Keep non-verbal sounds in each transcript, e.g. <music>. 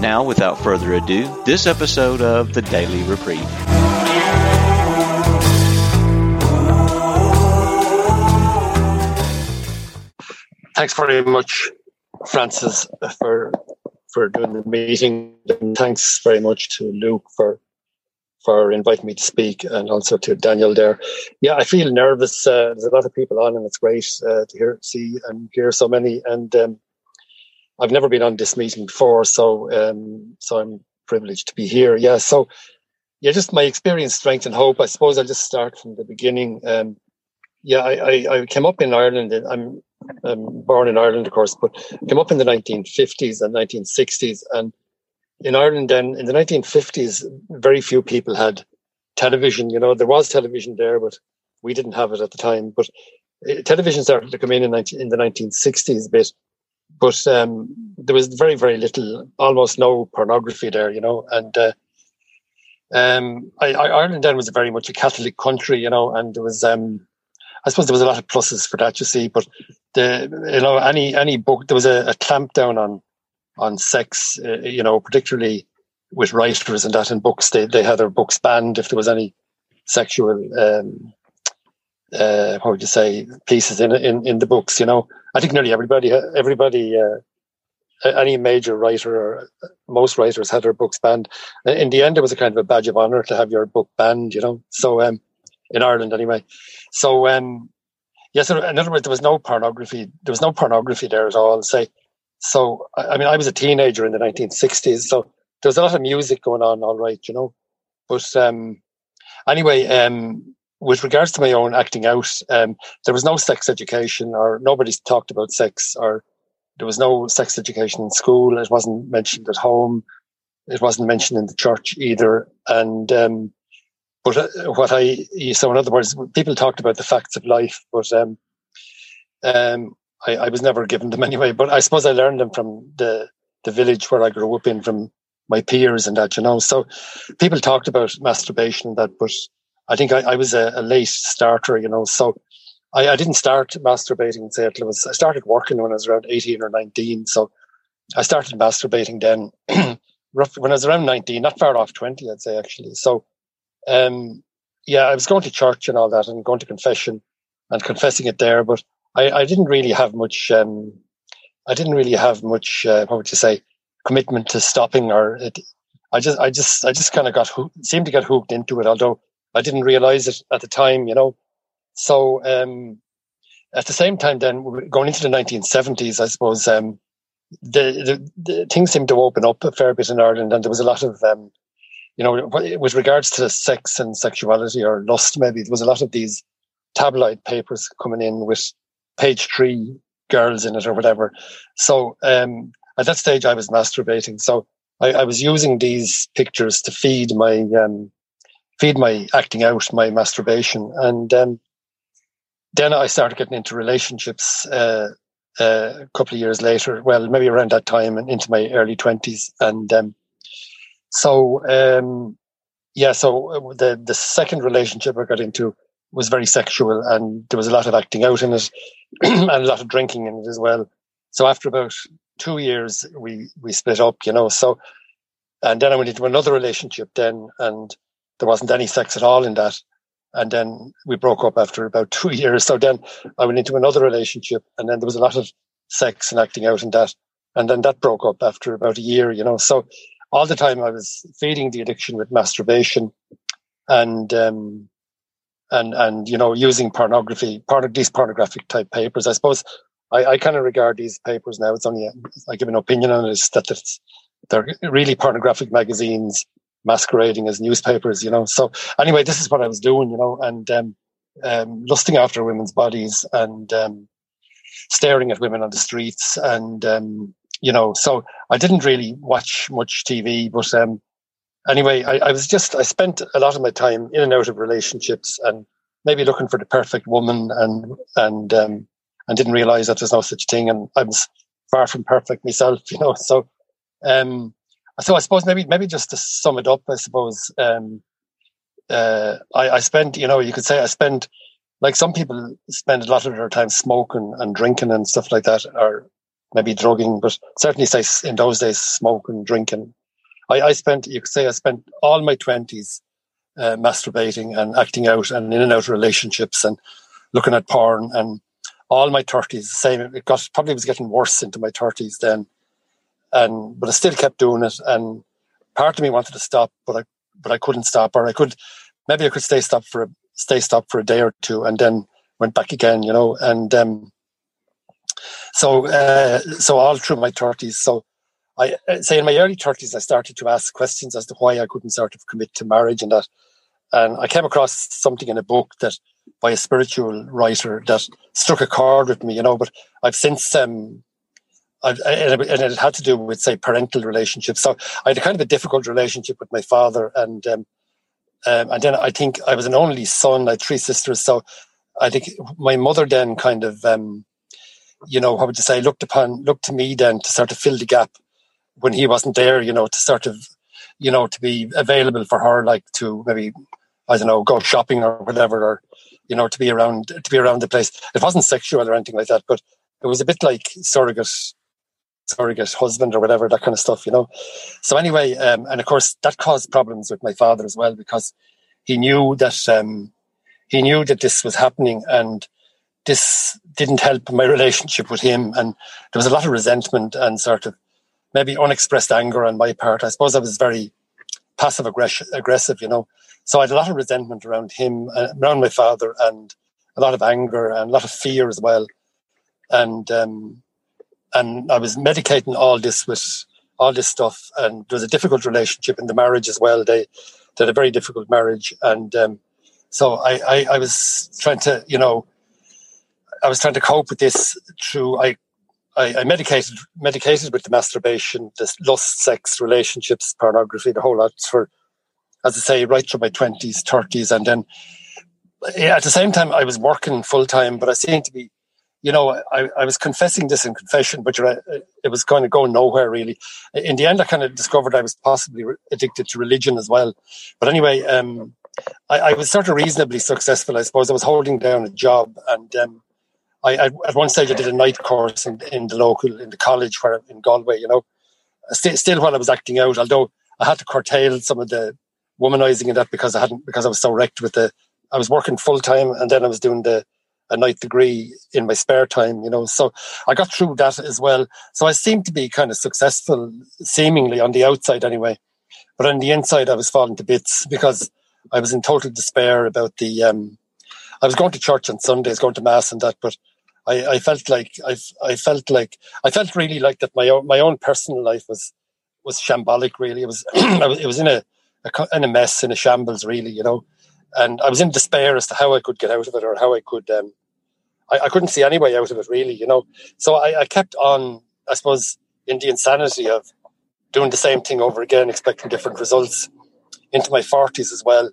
Now, without further ado, this episode of the Daily Reprieve. Thanks very much, Francis, for for doing the meeting, and thanks very much to Luke for for inviting me to speak, and also to Daniel there. Yeah, I feel nervous. Uh, there's a lot of people on, and it's great uh, to hear, see, and hear so many. And um, I've never been on this meeting before, so um, so I'm privileged to be here. Yeah, so yeah, just my experience, strength, and hope. I suppose I'll just start from the beginning. Um, yeah, I, I, I, came up in Ireland. I'm, I'm born in Ireland, of course, but came up in the 1950s and 1960s. And in Ireland, then in the 1950s, very few people had television. You know, there was television there, but we didn't have it at the time. But uh, television started to come in in, 19, in the 1960s a bit but um, there was very very little, almost no pornography there, you know, and. Uh, um, I, I, Ireland then was very much a Catholic country, you know, and there was, um, I suppose there was a lot of pluses for that, you see, but the, you know, any, any book, there was a, a on, on sex, uh, you know, particularly with writers and that in books, they, they had their books banned if there was any sexual, um, uh, what would you say, pieces in, in, in the books, you know, I think nearly everybody, everybody, uh, any major writer most writers had their books banned. In the end, it was a kind of a badge of honor to have your book banned, you know. So, um, in Ireland anyway. So, um, yes, in other words, there was no pornography. There was no pornography there at all. Say, so I mean, I was a teenager in the 1960s, so there was a lot of music going on, all right, you know. But um, anyway, um, with regards to my own acting out, um, there was no sex education or nobody talked about sex or there was no sex education in school. It wasn't mentioned at home. It wasn't mentioned in the church either. And, um, but uh, what I, so in other words, people talked about the facts of life, but, um, um, I, I was never given them <laughs> anyway, but I suppose I learned them from the, the village where I grew up in from my peers and that, you know. So people talked about masturbation and that, but I think I, I was a, a, late starter, you know, so I, I didn't start masturbating say it was I started working when I was around 18 or 19. So I started masturbating then <clears throat> roughly when I was around 19, not far off 20, I'd say actually. So um yeah, I was going to church and all that and going to confession and confessing it there, but I, I didn't really have much um I didn't really have much uh, what would you say commitment to stopping or it, I just I just I just kind of got seemed to get hooked into it although I didn't realize it at the time, you know. So um, at the same time, then going into the 1970s, I suppose um, the, the, the, things seemed to open up a fair bit in Ireland, and there was a lot of, um, you know, with regards to sex and sexuality or lust, maybe there was a lot of these tabloid papers coming in with page three girls in it or whatever. So um, at that stage, I was masturbating. So I, I was using these pictures to feed my um, feed my acting out, my masturbation. And um, then I started getting into relationships uh, uh, a couple of years later. Well, maybe around that time and into my early twenties. And um, so, um, yeah, so the the second relationship I got into was very sexual, and there was a lot of acting out in it, <clears throat> and a lot of drinking in it as well. So after about two years, we we split up, you know. So, and then I went into another relationship then, and there wasn't any sex at all in that. And then we broke up after about <laughs> two years. So then I went into another relationship and then there was a lot of sex and acting out in that. And then that broke up after about a year, you know. So all the time I was feeding the addiction with masturbation and, um, and, and, you know, using pornography, part of these pornographic type papers. I suppose I, I kind of regard these papers now. It's only, I give an opinion on it, is that it's, they're really pornographic magazines masquerading as newspapers, you know. So anyway, this is what I was doing, you know, and um, um, lusting after women's bodies and um, staring at women on the streets, and um, you know, so I didn't really watch much TV, but um, anyway, I, I was just I spent a lot of my time in and out of relationships and maybe looking for the perfect woman and and um, and didn't realize that there's no such thing. And I was far from perfect myself, <laughs> you know. So, um, so I suppose maybe maybe just to sum it up, I suppose um, uh, I, I spent, you know, you could say I spent like some people spend a lot of their time smoking and drinking and stuff like that, or maybe drugging, but certainly say in those days smoking, drinking. I, I spent, you could say, I spent all my twenties uh, masturbating and acting out and in and out of relationships and looking at porn and all my thirties. The same. It got probably was getting worse into my thirties then, and but I still kept doing it. And part of me wanted to stop, but I but I couldn't stop, or I could maybe I could stay stop for a, stay stop for a day or two, and then went back again. You know, and um, so uh, so all through my thirties. So I uh, say in my early thirties, I started to ask questions as to why I couldn't sort of commit to marriage and that. And I came across something in a book that by a spiritual writer that struck a chord with me, you know. But I've since um, and it had to do with say parental relationships. So I had a kind of a difficult relationship with my father, and um, um, and then I think I was an only son. I had three sisters, so I think my mother then kind of um, you know, how would you say, looked upon, looked to me then to sort of fill the gap when he wasn't there, you know, to sort of, you know, to be available for her, like to maybe, I don't know, go shopping or whatever, or you know, to be around to be around the place. It wasn't sexual or anything like that, but it was a bit like surrogate surrogate husband or whatever, that kind of stuff, you know. So anyway, um, and of course that caused problems with my father as well because he knew that um, he knew that this was happening and this didn't help my <laughs> relationship with him and there was a lot of resentment and sort of maybe unexpressed anger on my part. I suppose I was very passive aggressive, aggressive, you know. So I had a lot of resentment around him, uh, around my father, and a lot of anger and a lot of fear as well. And um, and I was medicating all this with all this stuff, and there was a difficult relationship in the marriage as well. They, they had a very difficult marriage, and um, so I, I, I was trying to, you know, I was trying to cope with this through I I, I, medicated medicated with the masturbation, the lust, sex, relationships, pornography, the whole lot for, as I say, right through my twenties, thirties, and then at the same time I was working full time, but I seemed to be, you know, I, I was confessing this in confession, but it was going to go nowhere really. In the end, I kind of discovered I was possibly addicted to religion as well. But anyway, um, I, I, was sort of reasonably successful, I suppose. I was holding down a job and. Um, I, at one stage I did a night course in, in the local in the college where in Galway. You know, still, still while I was acting out, although I had to curtail some of the womanizing and that because I hadn't because I was so wrecked with the. I was working full time and then I was doing the a night degree in my spare time. You know, so I got through that as well. So I seemed to be kind of successful, seemingly on the outside anyway, but on the inside I was falling to bits because I was in total despair about the. Um, I was going to church on Sundays, going to mass and that, but I, I felt like I, I felt like I felt really like that my own my own personal life was was shambolic. Really, it was <clears throat> it was in a, a in a mess, in a shambles. Really, you know, and I was in despair as to how I could get out of it or how I could. Um, I, I couldn't see any way out of it. Really, you know. So I, I kept on. I suppose in the insanity of doing the same thing over again, expecting different results into my forties as well.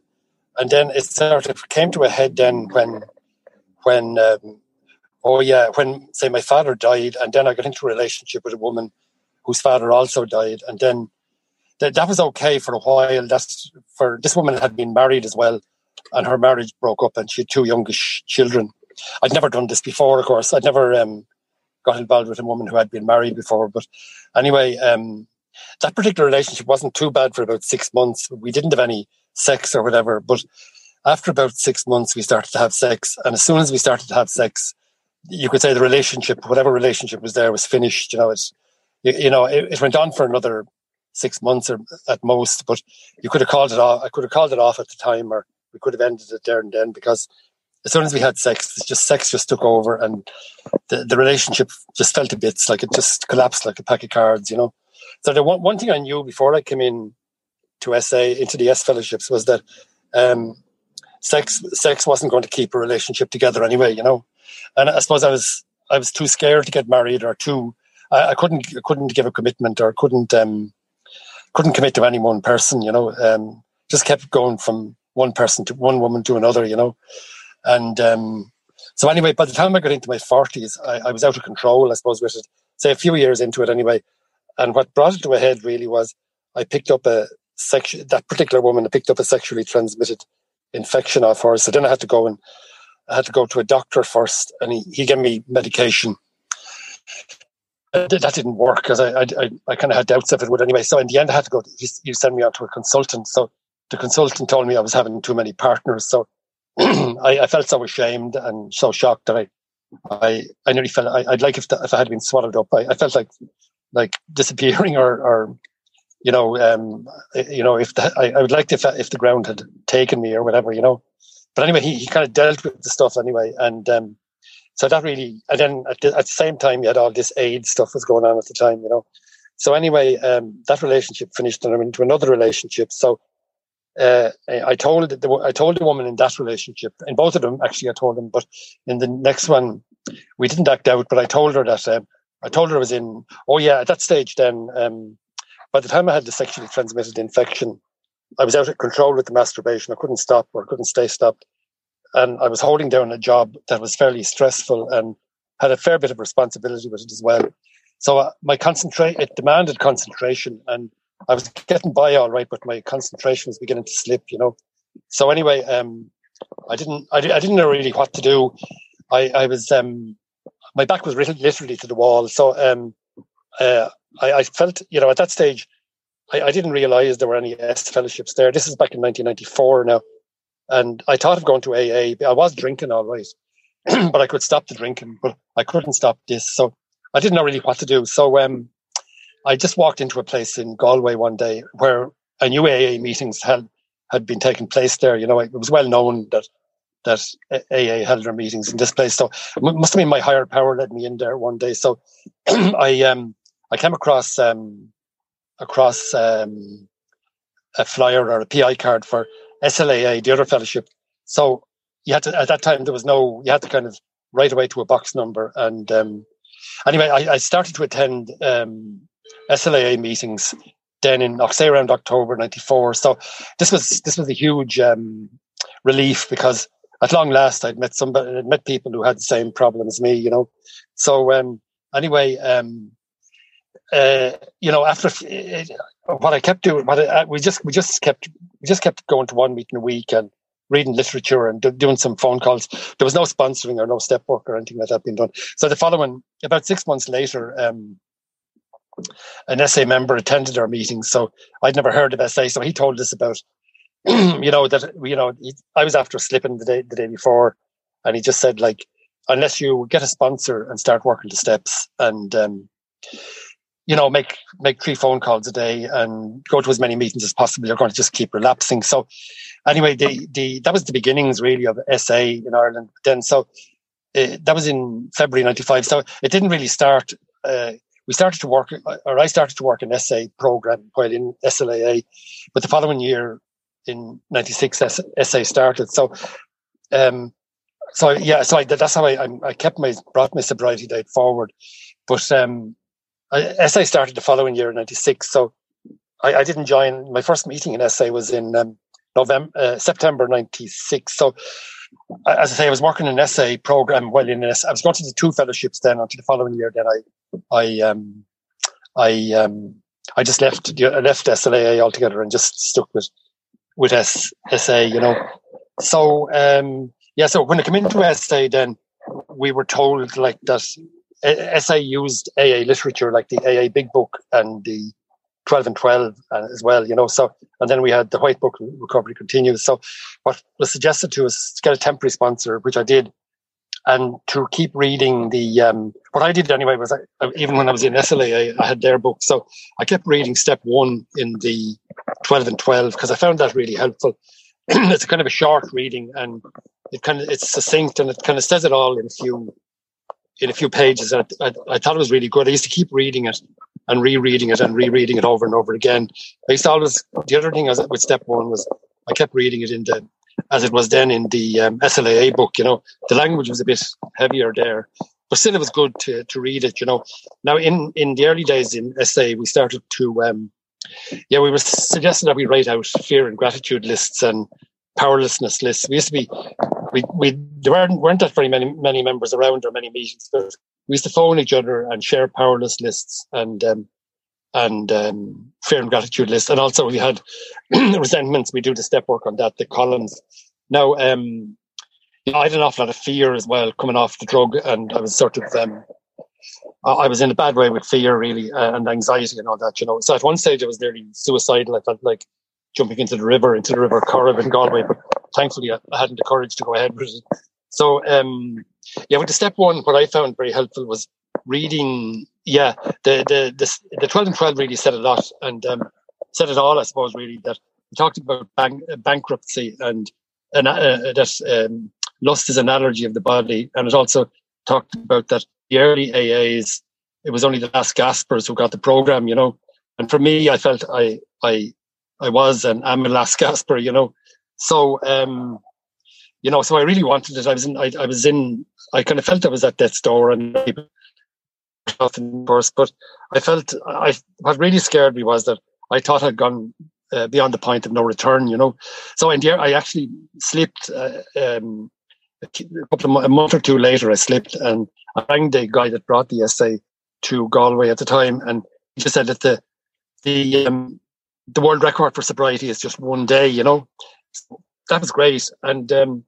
And then it sort of came to a head then when when um, oh yeah, when say my father died, and then I got into a relationship with a woman whose father also died, and then that that was okay for a while. That's for this woman had been married as well, and her marriage broke up, and she had two youngish children. I'd never done this before, of course. I'd never um, got involved with a woman who had been married before, but anyway, um, that particular relationship wasn't too bad for about six months. We didn't have any sex or whatever, but after about six months, we started to have sex, and as soon as we started to have sex, you could say the relationship, whatever relationship was there, was finished. You know, it's you, you know it, it, went on for another six months or at most, but you could have called it off. I could have called it off at the time, or we could have ended it there and then because as soon as we had sex, just sex just took over, and the the relationship just fell to bits. Like it just collapsed like a pack of cards. You know. So the one one thing I knew before I came in to SA into the S fellowships was that um, sex sex wasn't going to keep a relationship together anyway. You know and I suppose I was I was too scared to get married or too I, I couldn't I couldn't give a commitment or couldn't um, couldn't commit to any one person, you know, um, just kept going from one person to one woman to another, you know. And um, so anyway, by the time I got into my forties, I, I, was out of control, I suppose, with it. Say a few years into it anyway. And what brought it to a head really was I picked up a section that particular woman picked up a sexually transmitted infection off her. So then I had to go and I had to go to a doctor first, and he, he gave me medication. That didn't work because I I, I, I kind of had doubts if it would anyway. So in the end, I had to go. You send me on to a consultant. So the consultant told me I was having too many partners. So <clears throat> I, I, felt so ashamed and so shocked that I I, I nearly felt I, would like if the, if I had been swallowed up. I, I felt like like <laughs> disappearing or, or you know um, you know if the, I, I would like if if the ground had taken me or whatever you know. But anyway, he, he kind of dealt with the stuff anyway, and um, so that really. And then at the, at the same time, you had all this AIDS stuff was going on at the time, you know. So anyway, um, that relationship finished, and I went into another relationship. So uh, I told the, I told the woman in that relationship, in both of them actually, I told them, but in the next one, we didn't act out. But I told her that um, I told her I was in. Oh yeah, at that stage, then um, by the time I had the sexually transmitted infection, I was out of control with the masturbation. I couldn't stop or couldn't stay stopped, and I was holding down a job that was fairly stressful and had a fair bit of responsibility with it as well. So uh, my concentrate it demanded concentration and I was getting by all right, but my concentration was beginning to slip, you know. So anyway, um, I didn't, I, I, didn't know really what to do. I, I was, um, my back was literally to the wall. So, um, uh, I, I, felt, you know, at that stage, I, I, didn't realize there were any S fellowships there. This is back in 1994 now. And I thought of going to AA. I was drinking all right, <clears throat> but I could stop the drinking, but I couldn't stop this. So I didn't know really what to do. So, um, I just walked into a place in Galway one day where a new AA meetings had had been taking place there. You know, it was well known that that AA held their meetings in this place. So it must have been my higher power led me in there one day. So <clears throat> I um I came across um across um a flyer or a PI card for SLAA, the other fellowship. So you had to at that time there was no you had to kind of write away to a box number and um anyway I, I started to attend um SLAA meetings then in say around October '94. So this was this was a huge um, relief because at long last I'd met somebody, I'd met people who had the same problem as me, you know. So um, anyway, um, uh, you know, after uh, what I kept doing, what I, uh, we just we just kept we just kept going to one meeting a week and reading literature and do, doing some phone calls. There was no sponsoring or no step work or anything like that being done. So the following, about six months later, um, an SA member attended our meetings, so I'd never heard of SA. So he told us about, <clears throat> you know, that you know, he, I was after slipping the day the day before, and he just said like, unless you get a sponsor and start working the steps and um, you know make make three phone calls a day and go to as many meetings as possible, you're going to just keep relapsing. So anyway, the the that was the beginnings really of SA in Ireland. Then so. Uh, that was in February '95, so it didn't really start uh, we started to work, or I started to work in SA program while in SLAA, but the following year in '96 SA started. So, um, so yeah, so I, that's how I, I kept my brought my sobriety date forward. But um, I, SA started the following year in '96, so I, I, didn't join. My first meeting in SA was in um, November, uh, September '96. So as I say, I was working in an SA program while in an, I was going to two fellowships then until the following year. Then I, I, um, I, um, I just left, left SLAA altogether and just stuck with, with S, SA, you know. So, um, yeah, so when I came into SA, then we were told like that SA used AA literature, like the AA Big Book and the 12 and 12 uh, as well, you know. So, and then we had the White Book Recovery Continues. So, what was suggested to us to get a temporary sponsor, which I did, and to keep reading the, um, what I did anyway was I, even when I was in SLA, I, I had their book. So, I kept reading step one in the 12 and 12 because I found that really helpful. <clears throat> it's kind of a short reading and it kind of, it's succinct and it kind of says it all in a few in a few pages. I, I, I, thought it was really good. I used to keep reading it and rereading it and rereading it over and over again. I used to always, the other thing was with step one was I kept reading it in the, as it was then in the um, SLAA book, you know, the language was a bit heavier there, but still it was good to, to read it, you know. Now in, in the early days in SA, we started to, um, yeah, we were suggesting that we write out fear and gratitude lists and powerlessness lists. We used to be, we, we there weren't, weren't that very many many members around or many meetings, but we used to phone each other and share powerless lists and um, and um, fear and gratitude list. And also we had <clears throat> resentments. We do the step work on that, the columns. Now, um, I had an awful lot of fear as well coming off the drug, and I was sort of um, I was in a bad way with fear, really, uh, and anxiety and all that. You know, so at one stage I was nearly suicidal. I felt like jumping into the river, into the river Corrib in Galway, but thankfully I, I hadn't the courage to go ahead with it. So, um, yeah, with the step one, what I found very helpful was reading. Yeah, the the the, the twelve and twelve really said a lot and um, said it all. I suppose really that we talked about bank, bankruptcy and and uh, that um, lust is an allergy of the body, and it also talked about that the early AAs, it was only the last gaspers who got the program, you know. And for me, I felt I I I was and am a last gasper, you know. So um, you know, so I really wanted it. I was in I, I was in I kind of felt I was at death's door and first, but I felt I what really scared me was that I thought I'd gone uh, beyond the point of no return, you know. So in the I actually slipped uh, um, a couple of a month or two later. I slipped and I rang the guy that brought the SA to Galway at the time, and he just said that the the um, the world record for sobriety is just one day. You know, so that was great. And um,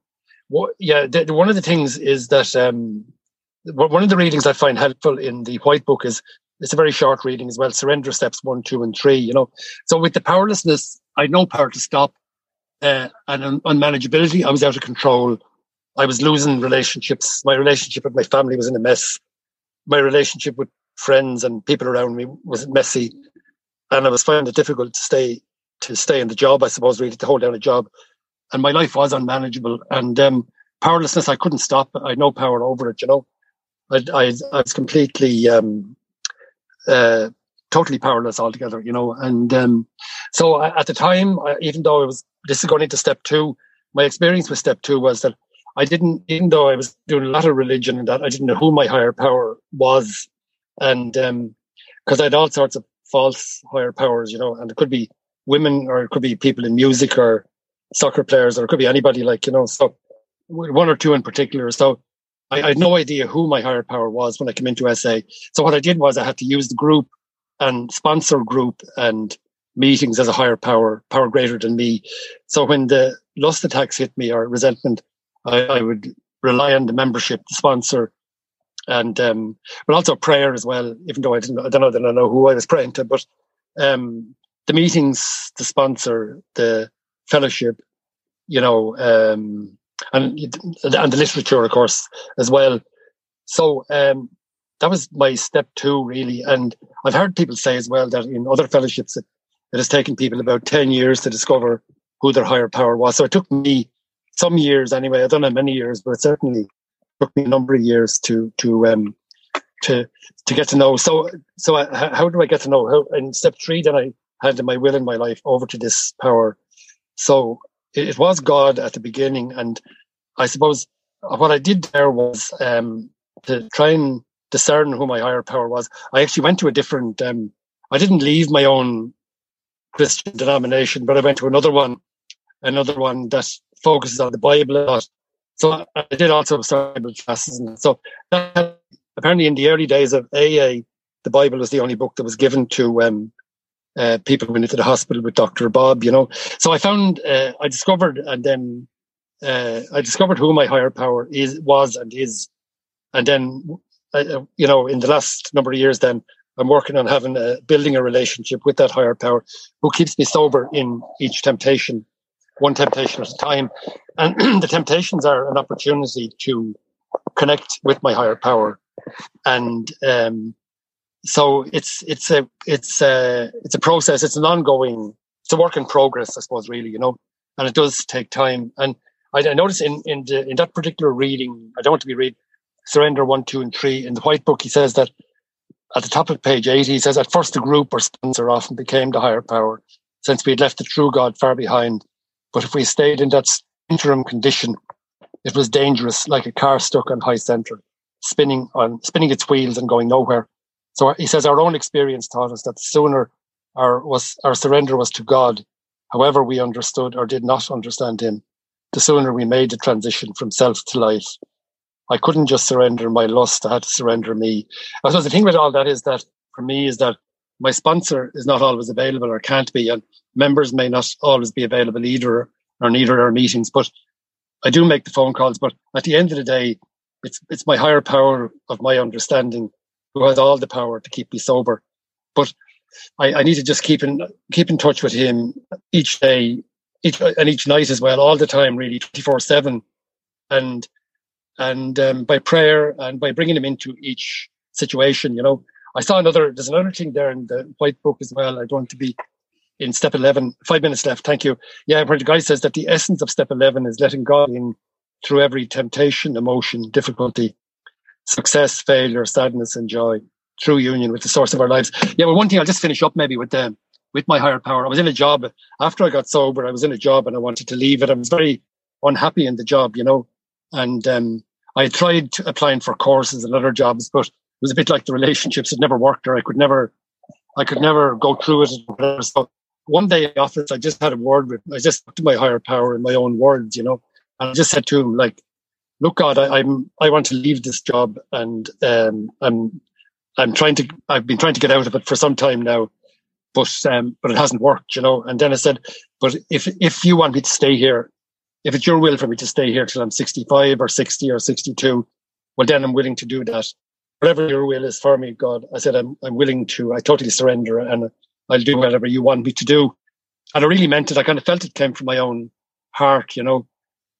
what, yeah, the, one of the things is that um, one of the readings I find helpful in the White Book is it's a very short reading as well. Surrender steps one, two, and three. You know, so with the powerlessness, I had no power to stop, uh, and unmanageability, I was out of control. I was losing relationships. My relationship with my family was in a mess. My relationship with friends and people around me was messy, and I was finding it difficult to stay to stay in the job. I suppose really to hold down a job, and my life was unmanageable. And um, powerlessness, I couldn't stop. I had no power over it. You know, I I, I was completely um, uh, totally powerless altogether. You know, and um, so at the time, even though it was this is going into step two, my experience with step two was that I didn't, even though I was doing a lot of religion and that, I didn't know who my higher power was. And because um, I had all sorts of false higher powers, you know, and it could be women or it could be people in music or soccer players or it could be anybody like, you know, so one or two in particular. So I, I had no idea who my higher power was when I came into SA. So what I did was I had to use the group and sponsor group and meetings as a higher power, power greater than me. So when the lust attacks hit me or resentment, I, I would rely on the membership, the sponsor, and um, but also prayer as well. Even though I didn't, I don't know, I don't know who I was praying to, but um, the meetings, the sponsor, the fellowship, you know, um, and and the literature, of course, as well. So um, that was my step two, really. And I've heard people say as well that in other fellowships, it, it has taken people about ten years to discover who their higher power was. So it took me some years anyway. I don't know many years, but it certainly took me a number of years to to um to to get to know. So so I, how do I get to know? How, in step three, then I handed my will in my life over to this power. So it, was God at the beginning, and I suppose what I did there was um, to try and discern who my higher power was. I actually went to a different. Um, I didn't leave my own Christian denomination, but I went to another one, another one that focuses on the Bible a lot. So I did also start Bible classes. And so that, apparently in the early days of AA, the Bible was the only book that was given to um, uh, people went into the hospital with Dr. Bob, you know. So I found, uh, I discovered, and then uh, I discovered who my higher power is, was, and is. And then, you know, in the last number of years, then I'm working on having a building a relationship with that higher power who keeps me sober in each temptation one temptation at a time. And <clears throat> the temptations are an opportunity to connect with my higher power. And um, so it's it's a it's a it's a process. It's an ongoing. It's a work in progress, I suppose. Really, you know, and it does take time. And I, I notice in in the, in that particular reading, I don't want to be read surrender one, two, and three in the White Book. He says that at the top of page eighty, he says at first the group or sponsor often became the higher power, since we had left the true God far behind but if we stayed in that interim condition, it was dangerous, like a car stuck on high center, spinning on spinning its wheels and going nowhere. So he says our own experience taught us that the sooner our was our surrender was to God. However, we understood or did not understand Him, the sooner we made the transition from self to life. I couldn't just surrender my lust; I had to surrender me. I suppose the thing with all that is that for me is that my sponsor is not always available or can't be, and members may not always be available either or neither our meetings. But I do make the phone calls. But at the end of the day, it's it's my higher power of my understanding who has all the power to keep me sober. But I, I need to just keep in keep in touch with him each day, each and each night as well, all the time, really, twenty four seven, and and um, by prayer and by bringing him into each situation. You know, I saw another. There's another thing there in the white book as well. I want to be in step 11. Five minutes left. Thank you. Yeah, where the guy says that the essence of step 11 is letting God in through every temptation, emotion, difficulty, success, failure, sadness, and joy through union with the source of our lives. Yeah, well, one thing I'll just finish up maybe with them, with my higher power. I was in a job after I got sober. I was in a job and I wanted to leave it. I was very unhappy in the job, you know, and um, I tried applying for courses and other jobs, but it was a bit like the relationships. It never worked, or I could never, I could never go through it. So one day office, I just had a word with, I just to my higher power in my own words, you know, and I just said to him, like, look, God, I, am I want to leave this job and um, I'm, I'm trying to, I've been trying to get out of it for some time now, but, um, but it hasn't worked, you know. And then I said, but if, if you want me to stay here, if it's your will for me to stay here till I'm 65 or 60 or 62, well, then I'm willing to do that. Whatever your will is for me, God, I said, I'm, I'm willing to, I totally surrender and I'll do whatever you want me to do. And I really meant it. I kind of felt it came from my own heart, you know.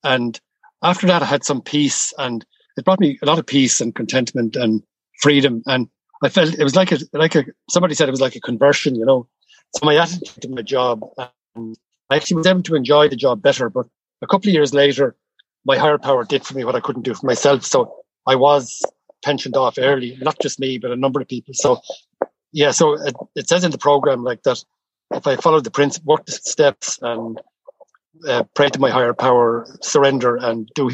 And after that, I had some peace and it brought me a lot of peace and contentment and freedom. And I felt it was like a, like a, somebody said it was like a conversion, you know. So my attitude to my job, and I actually was able to enjoy the job better. But a couple of years later, my higher power did for me what I couldn't do for myself. So I was pensioned off early, not just me, but a number of people. So yeah, so it, it, says in the program like that if I followed the principle, work the steps and uh, pray to my higher power, surrender and do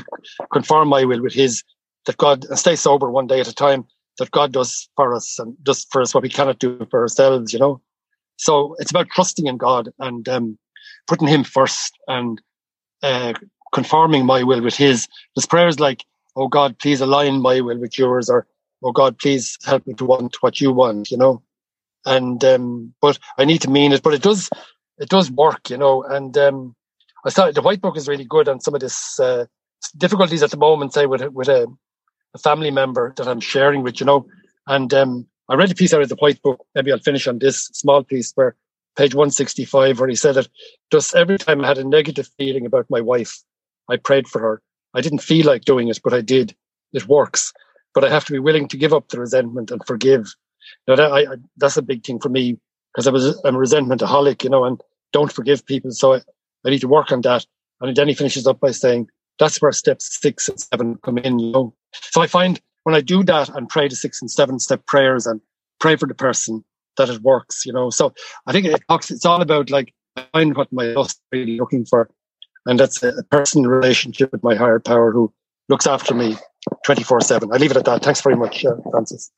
conform my will with His, that God and stay sober one day at a time. That God does for us and does for us what we cannot do for ourselves. You know, so it's about trusting in God and um, putting Him first and uh, conforming my will with His. There's prayers like, "Oh God, please align my will with Yours," or "Oh God, please help me to want what You want." You know, and um, but I need to mean it. But it does it does work, you know. And um, I thought the white book is really good on some of this uh, difficulties at the moment, say with with a, a, family member that I'm sharing with, you know. And um, I read a piece out of the white book. Maybe I'll finish on this small piece where page 165, where he said that just every time I had a negative feeling about my wife, I prayed for her. I didn't feel like doing it, but I did. It works. But I have to be willing to give up the resentment and forgive know, that, I, I, that's a big thing for me because I was I'm a resentmentaholic, you know, and don't forgive people. So I, I need to work on that. And then he finishes up by saying that's where steps six and seven come in, you know. So I find when I do that and pray the six and seven step prayers and pray for the person that it works, you know. So I think it talks, it's all about like find what my lust really looking for. And that's a personal relationship with my higher power who looks after me 24 7. I leave it at that. Thanks very much, uh, Francis.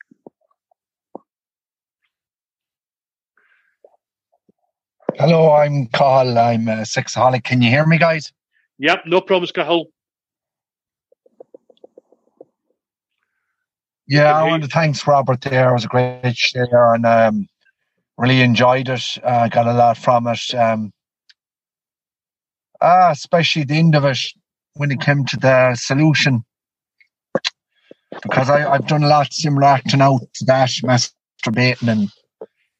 Hello, I'm Carl. I'm a sexaholic. Can you hear me, guys? Yep, no problems, Carl. Yeah, I want to thanks Robert there. It was a great share and um, really enjoyed it. Uh, got a lot from it. Um, ah, especially the end of it when it came to the solution. Because I, I've done a lot similar acting out to that, masturbating and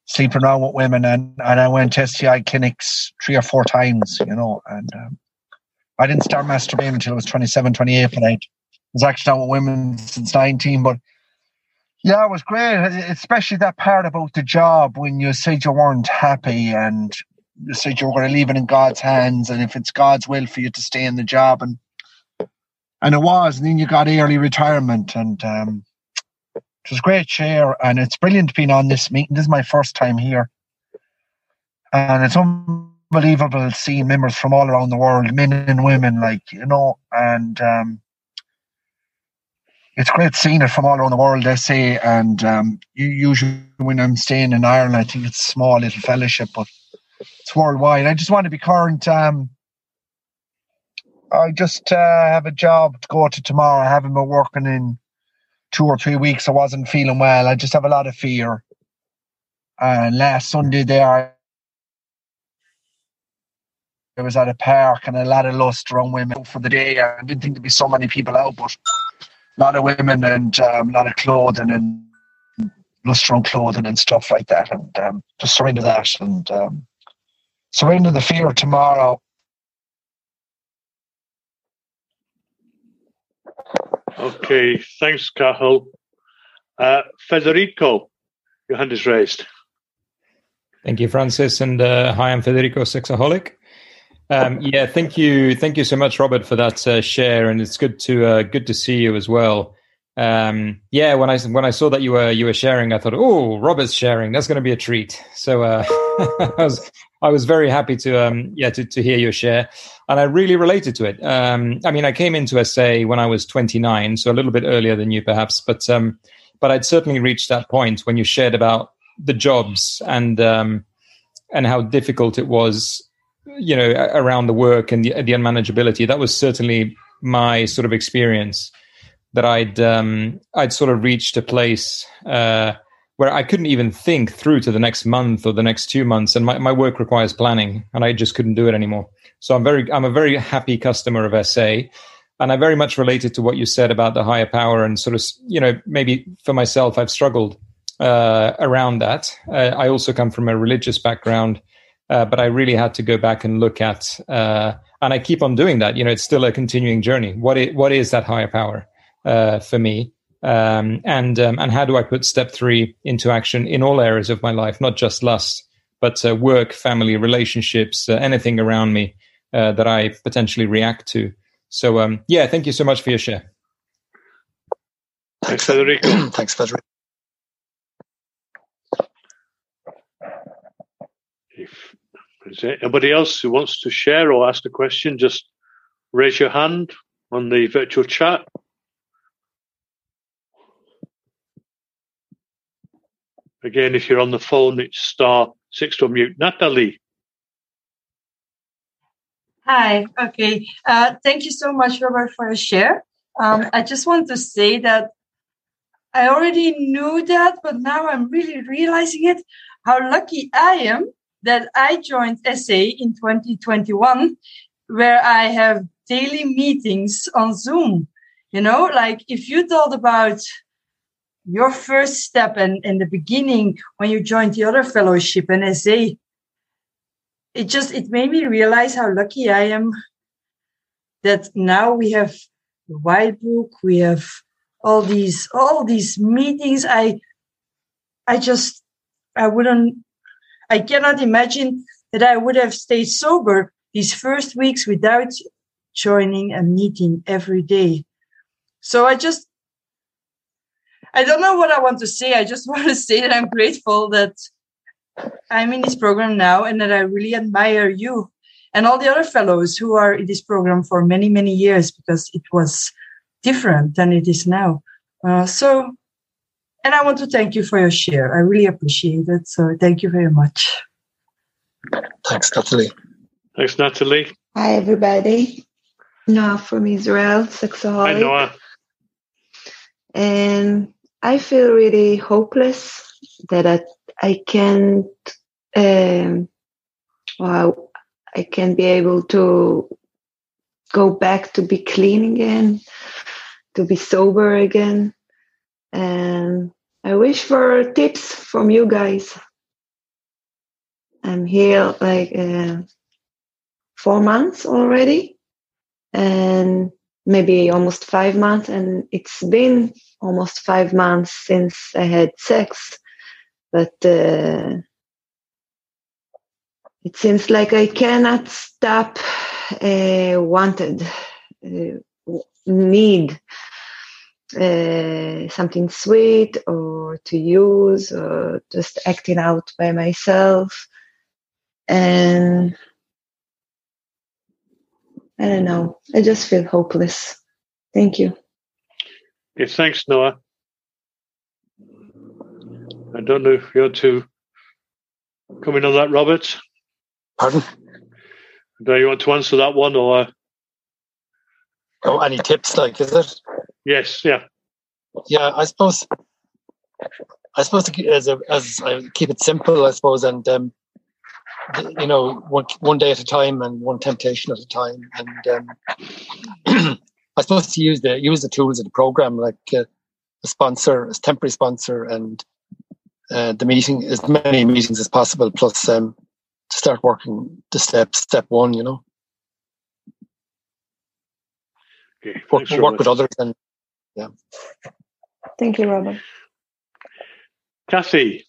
sleeping around with women, and, and I went to STI clinics three or four times, you know, and um, I didn't start masturbating until I was 27, 28, but I was actually down with women since 19. But yeah, it was great, especially that part about the job when you said you weren't happy and you said you were going to leave it in God's hands, and if it's God's will for you to stay in the job, and and it was, and then you got early retirement, and um, it was great chair, and it's brilliant being on this meeting. This is my first time here, and it's unbelievable seeing members from all around the world, men and women, like you know, and um, it's great seeing it from all around the world, they say. And um, usually when I'm staying in Ireland, I think it's small little fellowship, but it's worldwide. I just want to be current. Um, I just uh, have a job to go to tomorrow. I haven't been working in two or three weeks. I wasn't feeling well. I just have a lot of fear. And last Sunday there, I was at a park and a lot of lust around women for the day. I didn't think there'd be so many people out, but a lot of women and um, a lot of clothing and lust around clothing and stuff like that. And um, just surrender that and um, surrender the fear tomorrow. Okay, thanks, Cathal. Uh, Federico, your hand is raised. Thank you, Francis. And uh, hi, I'm Federico Sexaholic. Um, yeah, thank you, thank you so much, Robert, for that uh, share, and it's good to uh, good to see you as well. Um, yeah, when I when I saw that you were you were sharing, I thought, oh, Robert's sharing. That's going to be a treat. So uh, <laughs> I was I was very happy to um, yeah to to hear your share, and I really related to it. Um, I mean, I came into SA when I was 29, so a little bit earlier than you, perhaps, but um, but I'd certainly reached that point when you shared about the jobs and um, and how difficult it was you know around the work and the, the unmanageability that was certainly my sort of experience that i'd um, i'd sort of reached a place uh, where i couldn't even think through to the next month or the next two months and my, my work requires planning and i just couldn't do it anymore so i'm very i'm a very happy customer of sa and i very much related to what you said about the higher power and sort of you know maybe for myself i've struggled uh, around that uh, i also come from a religious background uh, but I really had to go back and look at, uh, and I keep on doing that. You know, it's still a continuing journey. What is, what is that higher power uh, for me? Um, and um, and how do I put step three into action in all areas of my life, not just lust, but uh, work, family, relationships, uh, anything around me uh, that I potentially react to. So um, yeah, thank you so much for your share. Thanks, Federico. <clears throat> Thanks, Federico. If is there anybody else who wants to share or ask a question, just raise your hand on the virtual chat. Again, if you're on the phone, it's star six to unmute. Natalie. Hi. Okay. Uh, thank you so much, Robert, for your share. Um, I just want to say that I already knew that, but now I'm really realizing it. How lucky I am that I joined SA in 2021, where I have daily meetings on Zoom. You know, like if you thought about your first step and in the beginning when you joined the other fellowship and SA, it just it made me realize how lucky I am that now we have the white book, we have all these all these meetings. I I just I wouldn't I cannot imagine that I would have stayed sober these first weeks without joining a meeting every day. So I just, I don't know what I want to say. I just <laughs> want to say that I'm grateful that I'm in this program now and that I really admire you and all the other fellows who are in this program for many, many years because it was different than it is now. Uh, so and I want to thank you for your share. I really appreciate it. So thank you very much. Thanks, Natalie. Thanks, Natalie. Hi, everybody. Noah from Israel, sexaholic. Hi, Noah. And I feel really hopeless that I, I can't, um, well, I can't be able to go back to be clean again, to be sober again. And I wish for tips from you guys. I'm here like uh, four months already, and maybe almost five months. And it's been almost five months since I had sex, but uh, it seems like I cannot stop uh, wanted, uh, need uh, something sweet or to use or just acting out by myself and i don't know i just feel hopeless thank you Okay, thanks, Noah. I don't know if you want to come in on that, Robert. Pardon? Do you want to answer that one or? Oh, any tips? Like, is it? Yes. Yeah. Yeah, I suppose. I suppose as a, as I keep it simple, I suppose, and um, you know, one one day at a time and one temptation at a time, and um, <clears throat> I suppose to use the use the tools of the program, like uh, a sponsor, a temporary sponsor, and uh, the meeting as many meetings as possible, plus um, to start working the step step one. You know, Okay. work, Thanks, work with others, and yeah. Thank you, Robert. Kathy.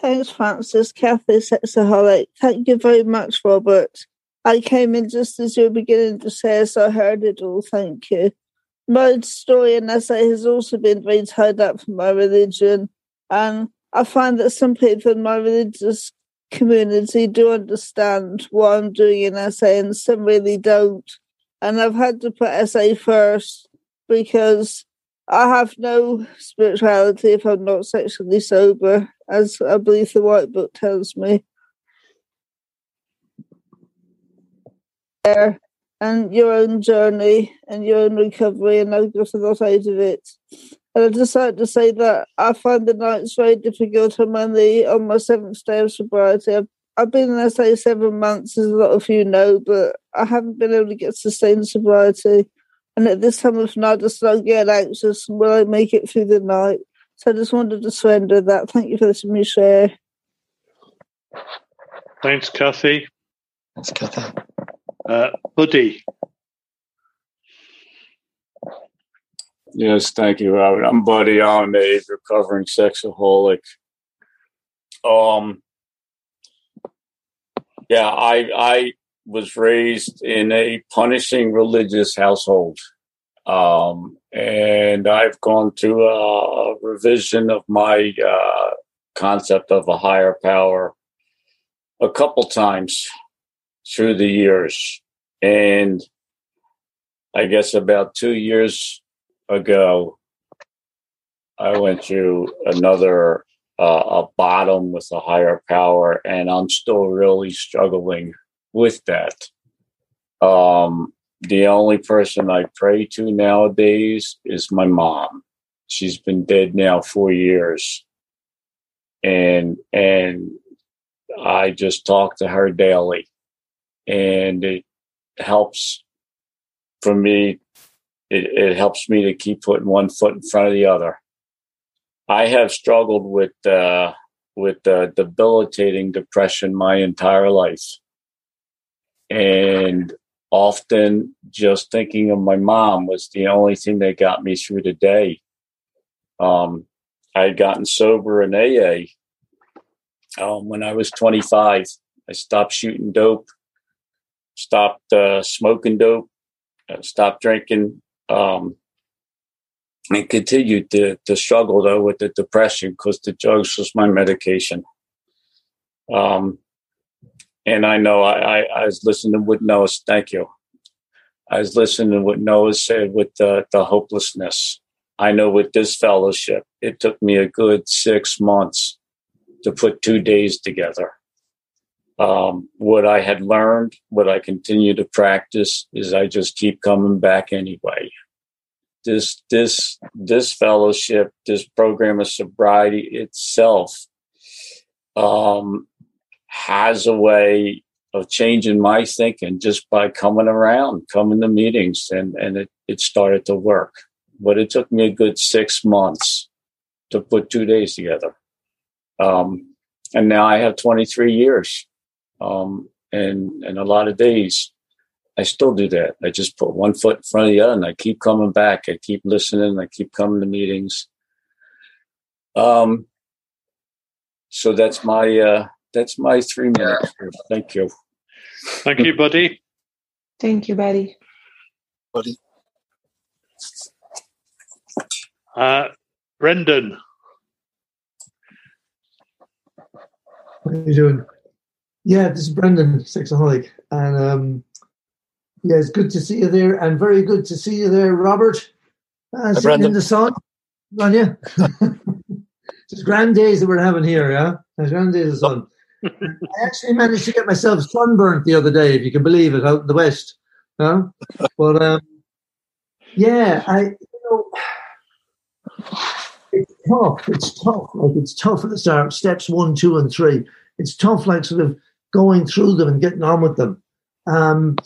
Thanks, Francis. Kathy Sexaholic. Thank you very much, Robert. I came in just as you were beginning to say, so I heard it all. Thank you. My story and SA has also been very tied up from my religion, and I find that some people in my religious community do understand why I'm doing an SA, and some really don't. And I've had to put SA first because I have no spirituality if I'm not sexually sober, as I believe the White Book tells me. There and your own journey and your own recovery, and I've got a lot out of it. And I just decided to say that I find the nights very difficult. I'm only on my seventh day of sobriety. I've, I've been in SA seven months, as a lot of you know, but I haven't been able to get sustained sobriety. And at this time of night, I start getting anxious. Will I make it through the night? So I just wanted to surrender that. Thank you for letting me share. Thanks, Kathy. Thanks, Kathy. Uh, Buddy. Yes, thank you, Robert. I'm Buddy. I'm a recovering sexaholic. Um, yeah, I I was raised in a punishing religious household, um, and I've gone through a revision of my uh, concept of a higher power a couple times through the years, and I guess about two years ago, I went through another uh, a bottom with a higher power, and I'm still really struggling with that. Um, the only person I pray to nowadays is my mom. She's been dead now four years, and and I just talk to her daily, and it helps for me it, it helps me to keep putting one foot in front of the other. I have struggled with uh, with uh, debilitating depression my entire life, and often just thinking of my mom was the only thing that got me through the day. Um, I had gotten sober in AA um, when I was 25. I stopped shooting dope, stopped uh, smoking dope, uh, stopped drinking um, and continued to, to struggle though with the depression because the drugs was my medication. Um, and I know I, I, I was listening to what Noah, thank you. I was listening to what Noah said with the, the hopelessness. I know with this fellowship, it took me a good six months to put two days together. Um, what I had learned, what I continue to practice is I just keep coming back anyway. This, this, this fellowship, this program of sobriety itself, um, has a way of changing my thinking just by coming around, coming to meetings, and, and it, it started to work. But it took me a good six months to put two days together. Um, and now I have 23 years um, and and a lot of days I still do that. I just put one foot in front of the other, and I keep coming back. I keep listening. I keep coming to meetings. Um, so that's my uh, that's my three minutes. Thank you. Thank you, Buddy. Thank you, Buddy. Buddy. Uh, Brendan. What are you doing? Yeah, this is Brendan, Sexaholic. And um, yeah, it's good to see you there, and very good to see you there, Robert. Uh, sitting in the sun, on you. <laughs> Just grand days that we're having here, yeah. There's grand days of sun. I actually managed to get myself sunburnt the other day, if you can believe it, out in the west. Huh? <laughs> But um, yeah, I you know it's tough. It's tough. Like it's tough at the start. Steps one, two, and three. It's tough, like sort of going through them and getting on with them. Um,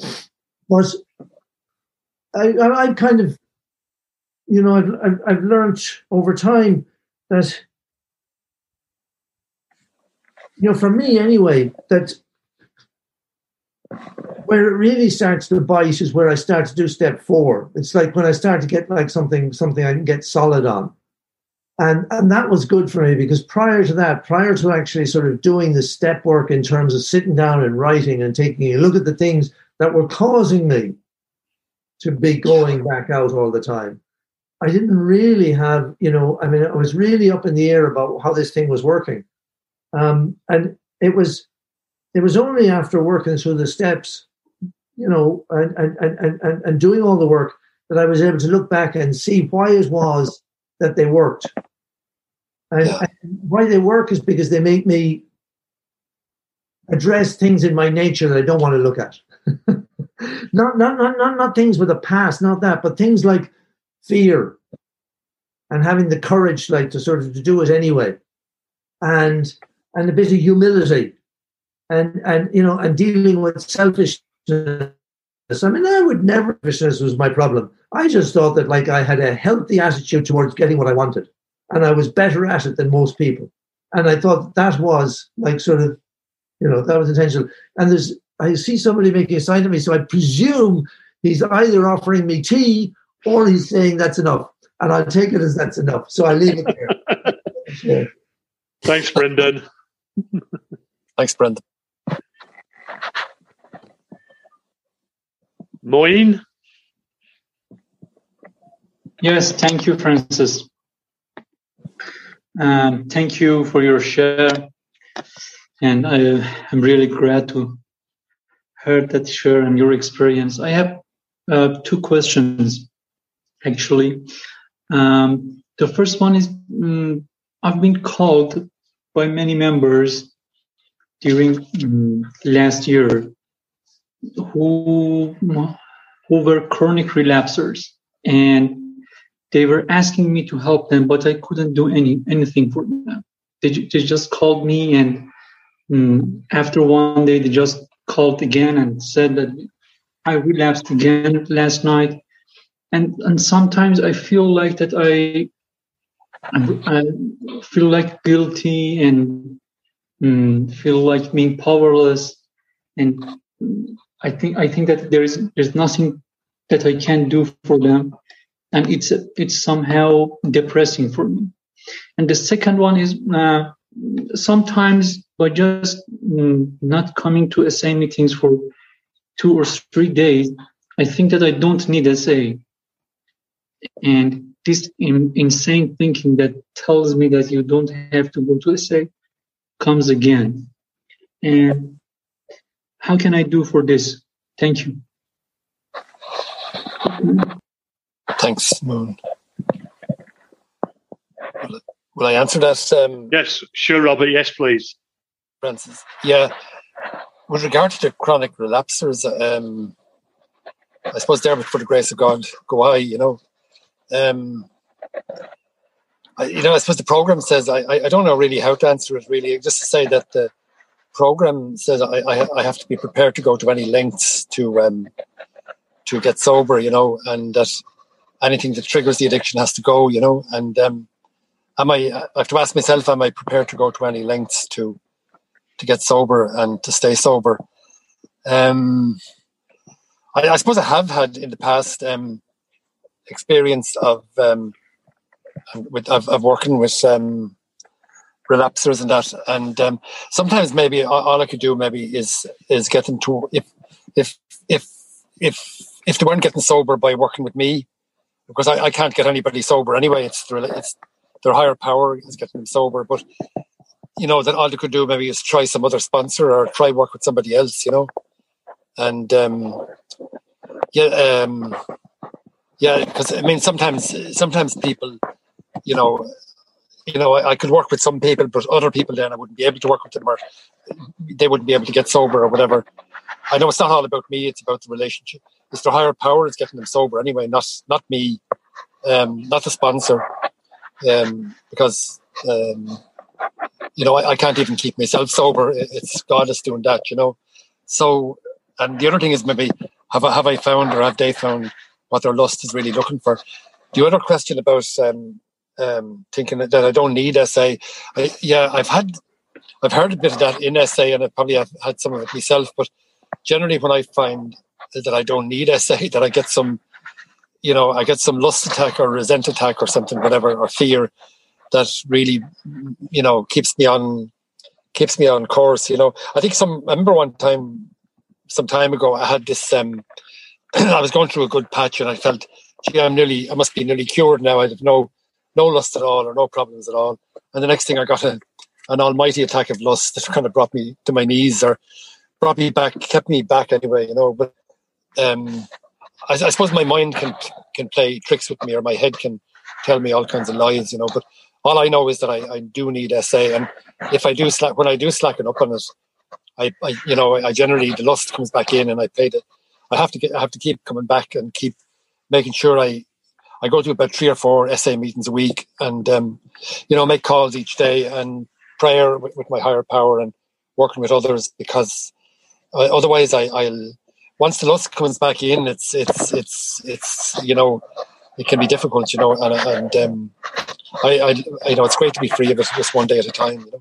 but I, I, I've kind of, you know, I've, I've, I've learned over time that, you know, for me anyway, that where it really starts to bite is where I start to do step four. It's like when I start to get like something, something I can get solid on. And, and that was good for me because prior to that, prior to actually sort of doing the step work in terms of sitting down and writing and taking a look at the things that were causing me to be going back out all the time, I didn't really have, you know, I mean, I was really up in the air about how this thing was working. Um, and it was, it was only after working through the steps, you know, and, and, and, and, and doing all the work that I was able to look back and see why it was that they worked. And, yeah. and why they work is because they make me address things in my nature that I don't want to look at. <laughs> not, not, not, not, not things with a past, not that, but things like fear and having the courage, like to sort of to do it anyway, and and a bit of humility, and and you know, and dealing with selfishness. I mean, I would never selfishness was my problem. I just thought that like I had a healthy attitude towards getting what I wanted and I was better at it than most people. And I thought that was like sort of, you know, that was intentional. And there's, I see somebody making a sign to me, so I presume he's either offering me tea or he's saying that's enough. And I'll take it as that's enough. So I leave it there. <laughs> yeah. Thanks, Brendan. <laughs> Thanks, Brendan. Moin. Yes, thank you, Francis. Um, thank you for your share, and I, am really glad to hear that share and your experience. I have uh, two questions, actually. Um, the first one is um, I've been called by many members during um, last year who who were chronic relapsers and they were asking me to help them, but I couldn't do any anything for them. They, they just called me, and um, after one day, they just called again and said that I relapsed again last night. And and sometimes I feel like that I I feel like guilty and um, feel like being powerless, and I think I think that there is there's nothing that I can do for them and it's it's somehow depressing for me. And the second one is uh, sometimes by just mm, not coming to SA meetings for two or three days, I think that I don't need SA. And this in, insane thinking that tells me that you don't have to go to SA comes again. And how can I do for this? Thank you. Thanks, Moon. Will, I answer that? Um, yes, sure, Robert. Yes, please. Francis. Yeah. With regard to the chronic relapsers, um, I suppose there, for the grace of God, go I, you know. Um, I, you know, I suppose the program says, I, I don't know really how to answer it really, just to say that the program says I, I, I have to be prepared to go to any lengths to um, to get sober, you know, and that anything that triggers the addiction has to go, you know. And um, am I? I have to ask myself: Am I prepared to go to any lengths to to get sober and to stay sober? Um, I, I suppose I have had in the past um, experience of um, with of, of working with um, relapsers and that, and um, sometimes maybe all, I could do maybe is is get them to if if if if if they weren't getting sober by working with me because I, I can't get anybody sober anyway. It's, it's their higher power is getting them sober. But you know that all they could do maybe is try some other sponsor or try work with somebody else. You know, and um, yeah, um, yeah, because I mean, sometimes sometimes people, you know, you know, I, I, could work with some people, but other people then I wouldn't be able to work with them, or they wouldn't be able to get sober or whatever. I know it's not all about me; it's about the relationship. It's the higher power is getting them sober anyway, not not me, um, not the sponsor, um, because um, you know I, I, can't even keep myself sober. It's God is doing that, you know. So, and the other thing is maybe have I, have I found or have they found what their lust is really looking for? The other question about um, um, thinking that I don't need SA. I, yeah, I've had, I've heard a bit of that in SA, and I probably have had some of it myself. But generally, when I find that I don't need SA, <laughs> that I get some, you know, I get some lust attack or resent attack or something, whatever, or fear that really, you know, keeps me on, keeps me on course. You know, I think some. I remember one time, some time ago, I had this. Um, <clears throat> I was going through a good patch, and I felt, gee, I'm nearly, I must be nearly cured now. I have no no lust at all or no problems at all. And the next thing I got a, an almighty attack of lust that kind of brought me to my knees or brought me back, kept me back anyway, you know. But um, I, I, suppose my mind can can play tricks with me or my head can tell me all kinds of lies, you know. But all I know is that I, I do need SA, and if I do slack when I do slacken up on it, I, I you know I generally the lust comes back in and I pay it. I have to get I have to keep coming back and keep making sure I I go to about three or four SA meetings a week, and um, you know, make calls each day and prayer with, with, my higher power and working with others because uh, otherwise, I, will once the lust comes back in, it's it's it's it's you know, it can be difficult, you know, and, and um, I, I you know, it's great to be free of it just one day at a time, you know.